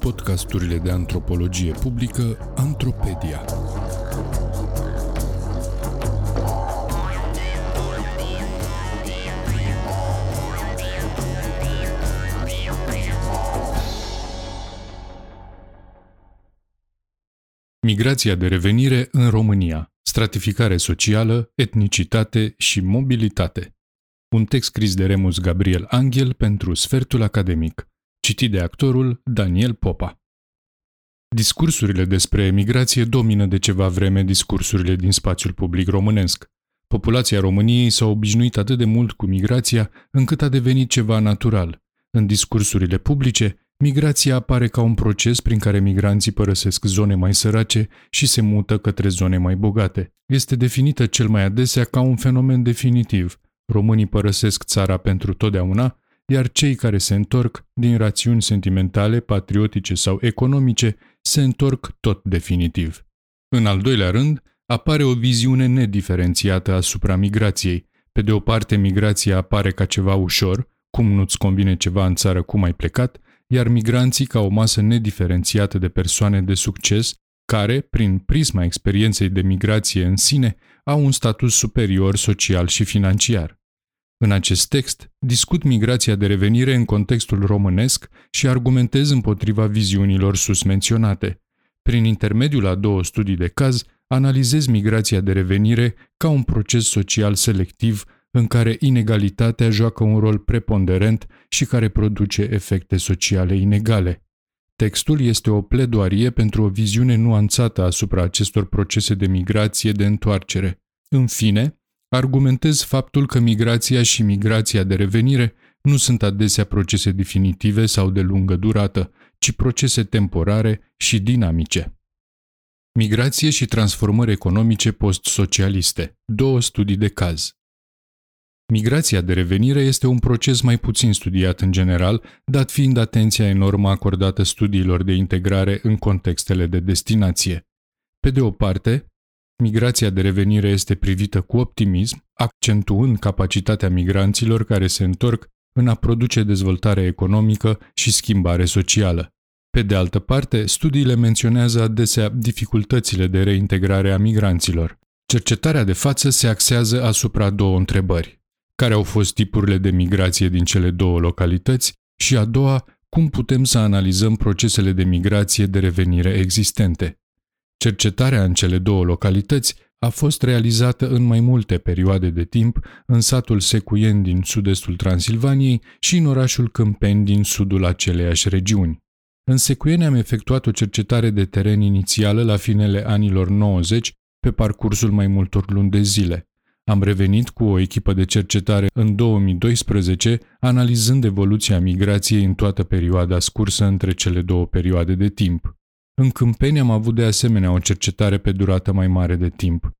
Podcasturile de antropologie publică Antropedia. Migrația de revenire în România. Stratificare socială, etnicitate și mobilitate. Un text scris de Remus Gabriel Angel pentru Sfertul Academic. Citit de actorul Daniel Popa. Discursurile despre emigrație domină de ceva vreme discursurile din spațiul public românesc. Populația României s-a obișnuit atât de mult cu migrația încât a devenit ceva natural. În discursurile publice, Migrația apare ca un proces prin care migranții părăsesc zone mai sărace și se mută către zone mai bogate. Este definită cel mai adesea ca un fenomen definitiv. Românii părăsesc țara pentru totdeauna, iar cei care se întorc, din rațiuni sentimentale, patriotice sau economice, se întorc tot definitiv. În al doilea rând, apare o viziune nediferențiată asupra migrației. Pe de o parte, migrația apare ca ceva ușor, cum nu-ți convine ceva în țară cum ai plecat, iar migranții ca o masă nediferențiată de persoane de succes care, prin prisma experienței de migrație în sine, au un status superior social și financiar. În acest text, discut migrația de revenire în contextul românesc și argumentez împotriva viziunilor sus menționate. Prin intermediul a două studii de caz, analizez migrația de revenire ca un proces social selectiv în care inegalitatea joacă un rol preponderent și care produce efecte sociale inegale. Textul este o pledoarie pentru o viziune nuanțată asupra acestor procese de migrație de întoarcere. În fine, argumentez faptul că migrația și migrația de revenire nu sunt adesea procese definitive sau de lungă durată, ci procese temporare și dinamice. Migrație și transformări economice post-socialiste. Două studii de caz. Migrația de revenire este un proces mai puțin studiat în general, dat fiind atenția enormă acordată studiilor de integrare în contextele de destinație. Pe de o parte, migrația de revenire este privită cu optimism, accentuând capacitatea migranților care se întorc în a produce dezvoltare economică și schimbare socială. Pe de altă parte, studiile menționează adesea dificultățile de reintegrare a migranților. Cercetarea de față se axează asupra două întrebări care au fost tipurile de migrație din cele două localități și a doua, cum putem să analizăm procesele de migrație de revenire existente. Cercetarea în cele două localități a fost realizată în mai multe perioade de timp în satul Secuien din sud-estul Transilvaniei și în orașul Câmpeni din sudul aceleiași regiuni. În Secuien am efectuat o cercetare de teren inițială la finele anilor 90 pe parcursul mai multor luni de zile. Am revenit cu o echipă de cercetare în 2012, analizând evoluția migrației în toată perioada scursă între cele două perioade de timp. În Câmpeni am avut de asemenea o cercetare pe durată mai mare de timp.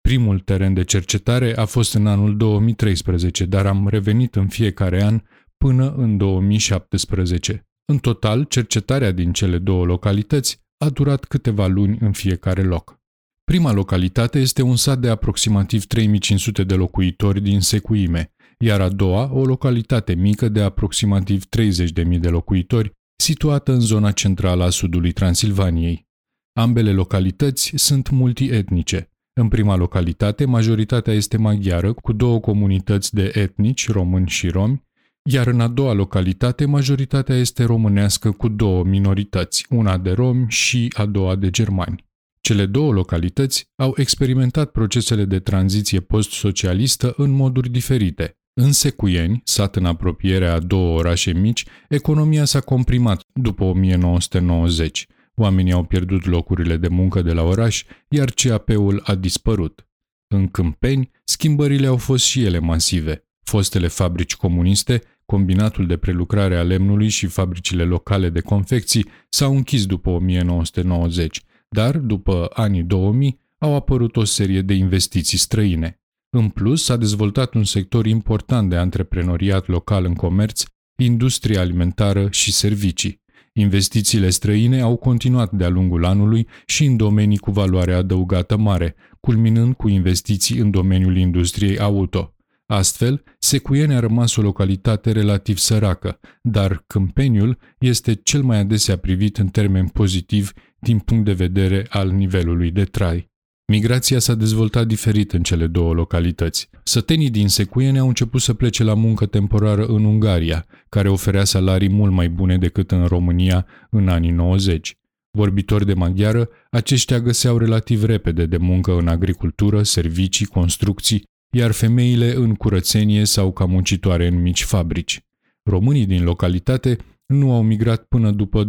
Primul teren de cercetare a fost în anul 2013, dar am revenit în fiecare an până în 2017. În total, cercetarea din cele două localități a durat câteva luni în fiecare loc. Prima localitate este un sat de aproximativ 3500 de locuitori din Secuime, iar a doua, o localitate mică de aproximativ 30.000 de locuitori, situată în zona centrală a sudului Transilvaniei. Ambele localități sunt multietnice. În prima localitate, majoritatea este maghiară, cu două comunități de etnici, români și romi, iar în a doua localitate, majoritatea este românească cu două minorități, una de romi și a doua de germani. Cele două localități au experimentat procesele de tranziție post-socialistă în moduri diferite. În Secuieni, sat în apropierea a două orașe mici, economia s-a comprimat după 1990. Oamenii au pierdut locurile de muncă de la oraș, iar CAP-ul a dispărut. În Câmpeni, schimbările au fost și ele masive. Fostele fabrici comuniste, combinatul de prelucrare a lemnului și fabricile locale de confecții s-au închis după 1990, dar, după anii 2000, au apărut o serie de investiții străine. În plus, s-a dezvoltat un sector important de antreprenoriat local în comerț, industrie alimentară și servicii. Investițiile străine au continuat de-a lungul anului și în domenii cu valoare adăugată mare, culminând cu investiții în domeniul industriei auto. Astfel, Secuieni a rămas o localitate relativ săracă, dar Câmpeniul este cel mai adesea privit în termeni pozitiv din punct de vedere al nivelului de trai. Migrația s-a dezvoltat diferit în cele două localități. Sătenii din Secuiene au început să plece la muncă temporară în Ungaria, care oferea salarii mult mai bune decât în România în anii 90. Vorbitori de maghiară, aceștia găseau relativ repede de muncă în agricultură, servicii, construcții, iar femeile în curățenie sau ca muncitoare în mici fabrici. Românii din localitate nu au migrat până după 2005-2006,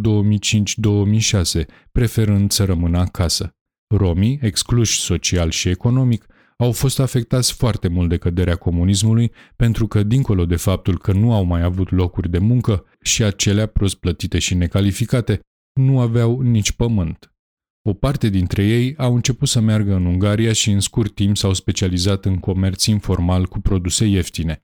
preferând să rămână acasă. Romii, excluși social și economic, au fost afectați foarte mult de căderea comunismului pentru că, dincolo de faptul că nu au mai avut locuri de muncă și acelea prost plătite și necalificate, nu aveau nici pământ. O parte dintre ei au început să meargă în Ungaria și în scurt timp s-au specializat în comerț informal cu produse ieftine.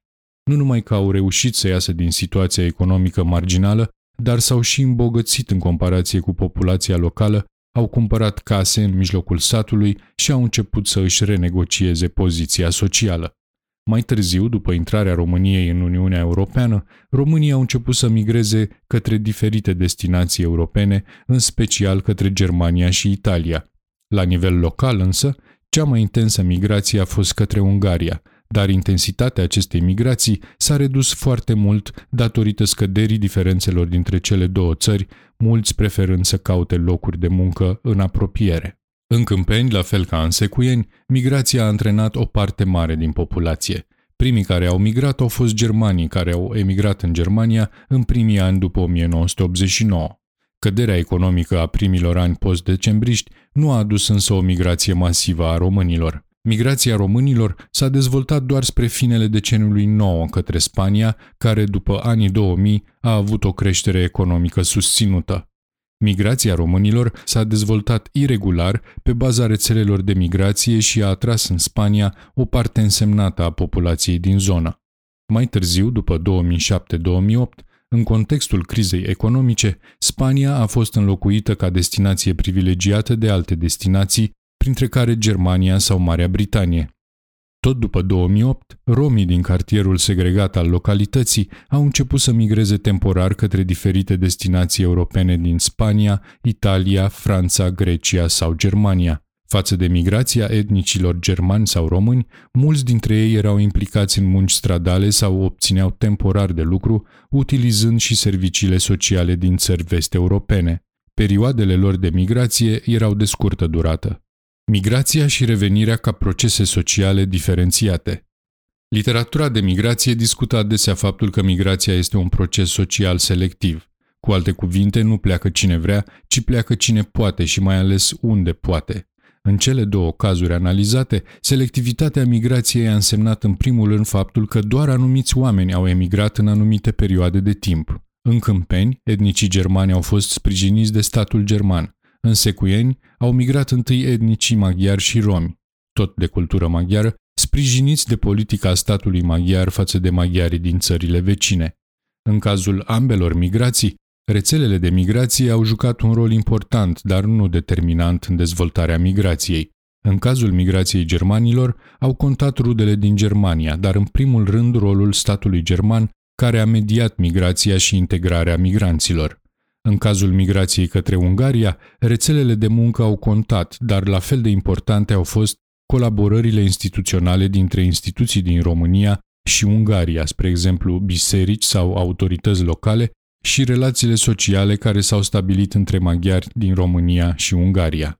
Nu numai că au reușit să iasă din situația economică marginală, dar s-au și îmbogățit în comparație cu populația locală au cumpărat case în mijlocul satului și au început să își renegocieze poziția socială. Mai târziu, după intrarea României în Uniunea Europeană, românii au început să migreze către diferite destinații europene, în special către Germania și Italia. La nivel local însă, cea mai intensă migrație a fost către Ungaria, dar intensitatea acestei migrații s-a redus foarte mult datorită scăderii diferențelor dintre cele două țări, mulți preferând să caute locuri de muncă în apropiere. În Câmpeni, la fel ca în Secuieni, migrația a antrenat o parte mare din populație. Primii care au migrat au fost germanii care au emigrat în Germania în primii ani după 1989. Căderea economică a primilor ani post-decembriști nu a adus însă o migrație masivă a românilor. Migrația românilor s-a dezvoltat doar spre finele deceniului 9 către Spania, care după anii 2000 a avut o creștere economică susținută. Migrația românilor s-a dezvoltat irregular pe baza rețelelor de migrație și a atras în Spania o parte însemnată a populației din zonă. Mai târziu, după 2007-2008, în contextul crizei economice, Spania a fost înlocuită ca destinație privilegiată de alte destinații printre care Germania sau Marea Britanie. Tot după 2008, romii din cartierul segregat al localității au început să migreze temporar către diferite destinații europene din Spania, Italia, Franța, Grecia sau Germania. Față de migrația etnicilor germani sau români, mulți dintre ei erau implicați în munci stradale sau obțineau temporar de lucru, utilizând și serviciile sociale din țări vest-europene. Perioadele lor de migrație erau de scurtă durată. Migrația și revenirea ca procese sociale diferențiate. Literatura de migrație discută adesea faptul că migrația este un proces social selectiv. Cu alte cuvinte, nu pleacă cine vrea, ci pleacă cine poate și mai ales unde poate. În cele două cazuri analizate, selectivitatea migrației a însemnat în primul rând faptul că doar anumiți oameni au emigrat în anumite perioade de timp. În Câmpeni, etnicii germani au fost sprijiniți de statul german. În Secuieni au migrat întâi etnicii maghiari și romi, tot de cultură maghiară, sprijiniți de politica statului maghiar față de maghiarii din țările vecine. În cazul ambelor migrații, rețelele de migrație au jucat un rol important, dar nu determinant în dezvoltarea migrației. În cazul migrației germanilor, au contat rudele din Germania, dar în primul rând rolul statului german, care a mediat migrația și integrarea migranților. În cazul migrației către Ungaria, rețelele de muncă au contat, dar la fel de importante au fost colaborările instituționale dintre instituții din România și Ungaria, spre exemplu biserici sau autorități locale, și relațiile sociale care s-au stabilit între maghiari din România și Ungaria.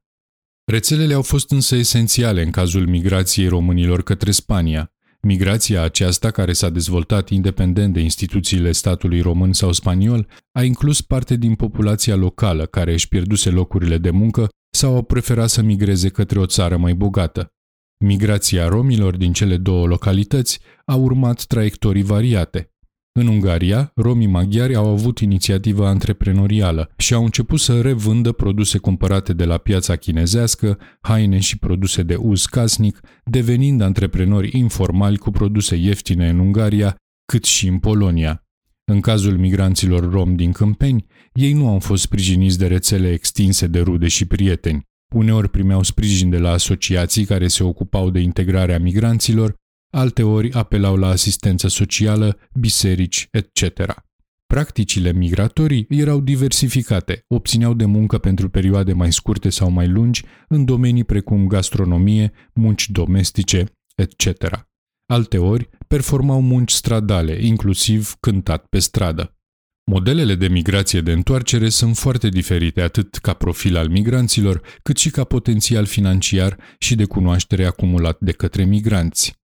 Rețelele au fost însă esențiale în cazul migrației românilor către Spania. Migrația aceasta, care s-a dezvoltat independent de instituțiile statului român sau spaniol, a inclus parte din populația locală care își pierduse locurile de muncă sau au preferat să migreze către o țară mai bogată. Migrația romilor din cele două localități a urmat traiectorii variate. În Ungaria, romii maghiari au avut inițiativa antreprenorială și au început să revândă produse cumpărate de la piața chinezească, haine și produse de uz casnic, devenind antreprenori informali cu produse ieftine în Ungaria, cât și în Polonia. În cazul migranților rom din Câmpeni, ei nu au fost sprijiniți de rețele extinse de rude și prieteni. Uneori primeau sprijin de la asociații care se ocupau de integrarea migranților, alteori apelau la asistență socială, biserici, etc. Practicile migratorii erau diversificate, obțineau de muncă pentru perioade mai scurte sau mai lungi în domenii precum gastronomie, munci domestice, etc. Alteori, performau munci stradale, inclusiv cântat pe stradă. Modelele de migrație de întoarcere sunt foarte diferite atât ca profil al migranților, cât și ca potențial financiar și de cunoaștere acumulat de către migranți.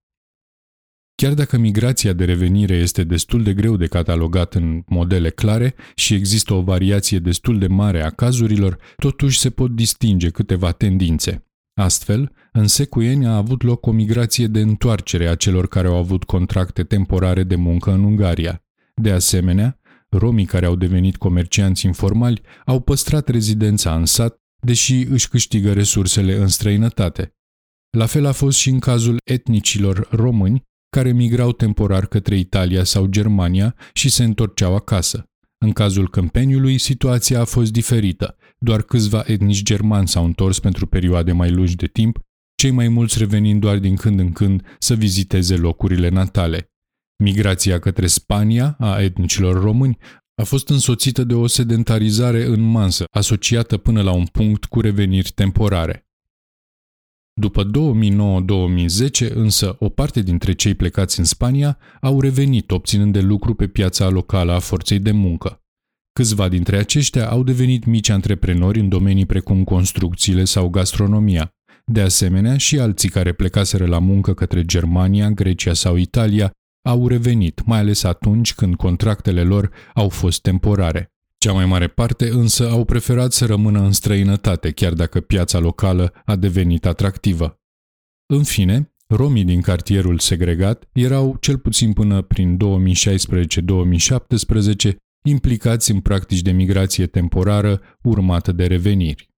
Chiar dacă migrația de revenire este destul de greu de catalogat în modele clare și există o variație destul de mare a cazurilor, totuși se pot distinge câteva tendințe. Astfel, în secuieni a avut loc o migrație de întoarcere a celor care au avut contracte temporare de muncă în Ungaria. De asemenea, romii care au devenit comercianți informali au păstrat rezidența în sat, deși își câștigă resursele în străinătate. La fel a fost și în cazul etnicilor români care migrau temporar către Italia sau Germania și se întorceau acasă. În cazul Câmpeniului, situația a fost diferită. Doar câțiva etnici germani s-au întors pentru perioade mai lungi de timp, cei mai mulți revenind doar din când în când să viziteze locurile natale. Migrația către Spania a etnicilor români a fost însoțită de o sedentarizare în mansă, asociată până la un punct cu reveniri temporare. După 2009-2010, însă, o parte dintre cei plecați în Spania au revenit obținând de lucru pe piața locală a forței de muncă. Câțiva dintre aceștia au devenit mici antreprenori în domenii precum construcțiile sau gastronomia. De asemenea, și alții care plecaseră la muncă către Germania, Grecia sau Italia au revenit, mai ales atunci când contractele lor au fost temporare. Cea mai mare parte însă au preferat să rămână în străinătate, chiar dacă piața locală a devenit atractivă. În fine, romii din cartierul segregat erau, cel puțin până prin 2016-2017, implicați în practici de migrație temporară urmată de reveniri.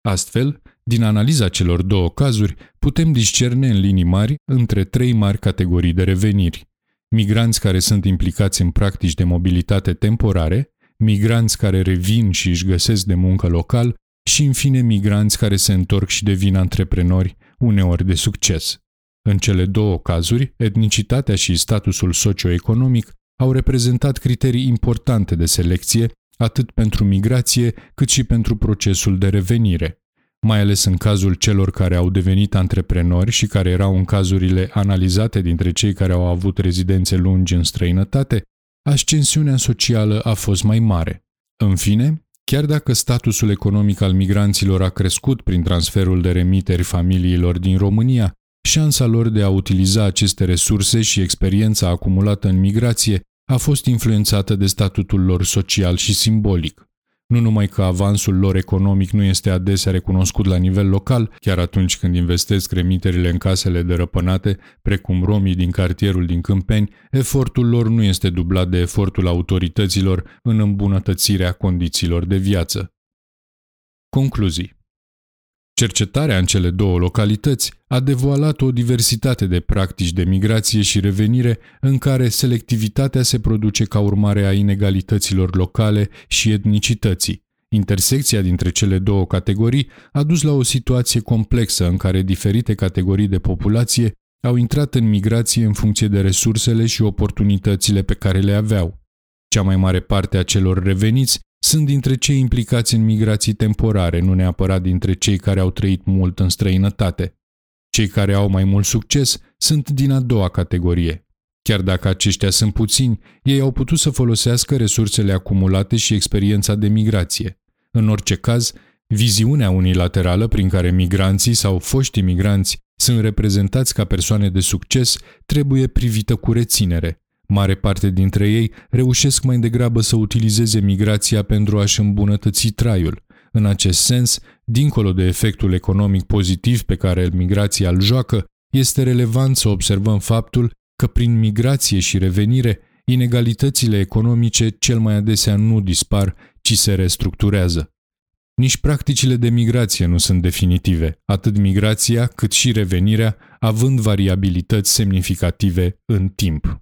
Astfel, din analiza celor două cazuri, putem discerne în linii mari între trei mari categorii de reveniri. Migranți care sunt implicați în practici de mobilitate temporare, migranți care revin și își găsesc de muncă local și, în fine, migranți care se întorc și devin antreprenori, uneori de succes. În cele două cazuri, etnicitatea și statusul socioeconomic au reprezentat criterii importante de selecție, atât pentru migrație, cât și pentru procesul de revenire. Mai ales în cazul celor care au devenit antreprenori și care erau în cazurile analizate dintre cei care au avut rezidențe lungi în străinătate, ascensiunea socială a fost mai mare. În fine, chiar dacă statusul economic al migranților a crescut prin transferul de remiteri familiilor din România, șansa lor de a utiliza aceste resurse și experiența acumulată în migrație a fost influențată de statutul lor social și simbolic. Nu numai că avansul lor economic nu este adesea recunoscut la nivel local, chiar atunci când investesc remiterile în casele dărăpânate, precum romii din cartierul din Câmpeni, efortul lor nu este dublat de efortul autorităților în îmbunătățirea condițiilor de viață. Concluzii Cercetarea în cele două localități a devoalat o diversitate de practici de migrație și revenire în care selectivitatea se produce ca urmare a inegalităților locale și etnicității. Intersecția dintre cele două categorii a dus la o situație complexă în care diferite categorii de populație au intrat în migrație în funcție de resursele și oportunitățile pe care le aveau. Cea mai mare parte a celor reveniți sunt dintre cei implicați în migrații temporare, nu neapărat dintre cei care au trăit mult în străinătate. Cei care au mai mult succes sunt din a doua categorie. Chiar dacă aceștia sunt puțini, ei au putut să folosească resursele acumulate și experiența de migrație. În orice caz, viziunea unilaterală prin care migranții sau foștii migranți sunt reprezentați ca persoane de succes trebuie privită cu reținere, Mare parte dintre ei reușesc mai degrabă să utilizeze migrația pentru a-și îmbunătăți traiul. În acest sens, dincolo de efectul economic pozitiv pe care migrația îl joacă, este relevant să observăm faptul că prin migrație și revenire, inegalitățile economice cel mai adesea nu dispar, ci se restructurează. Nici practicile de migrație nu sunt definitive, atât migrația cât și revenirea, având variabilități semnificative în timp.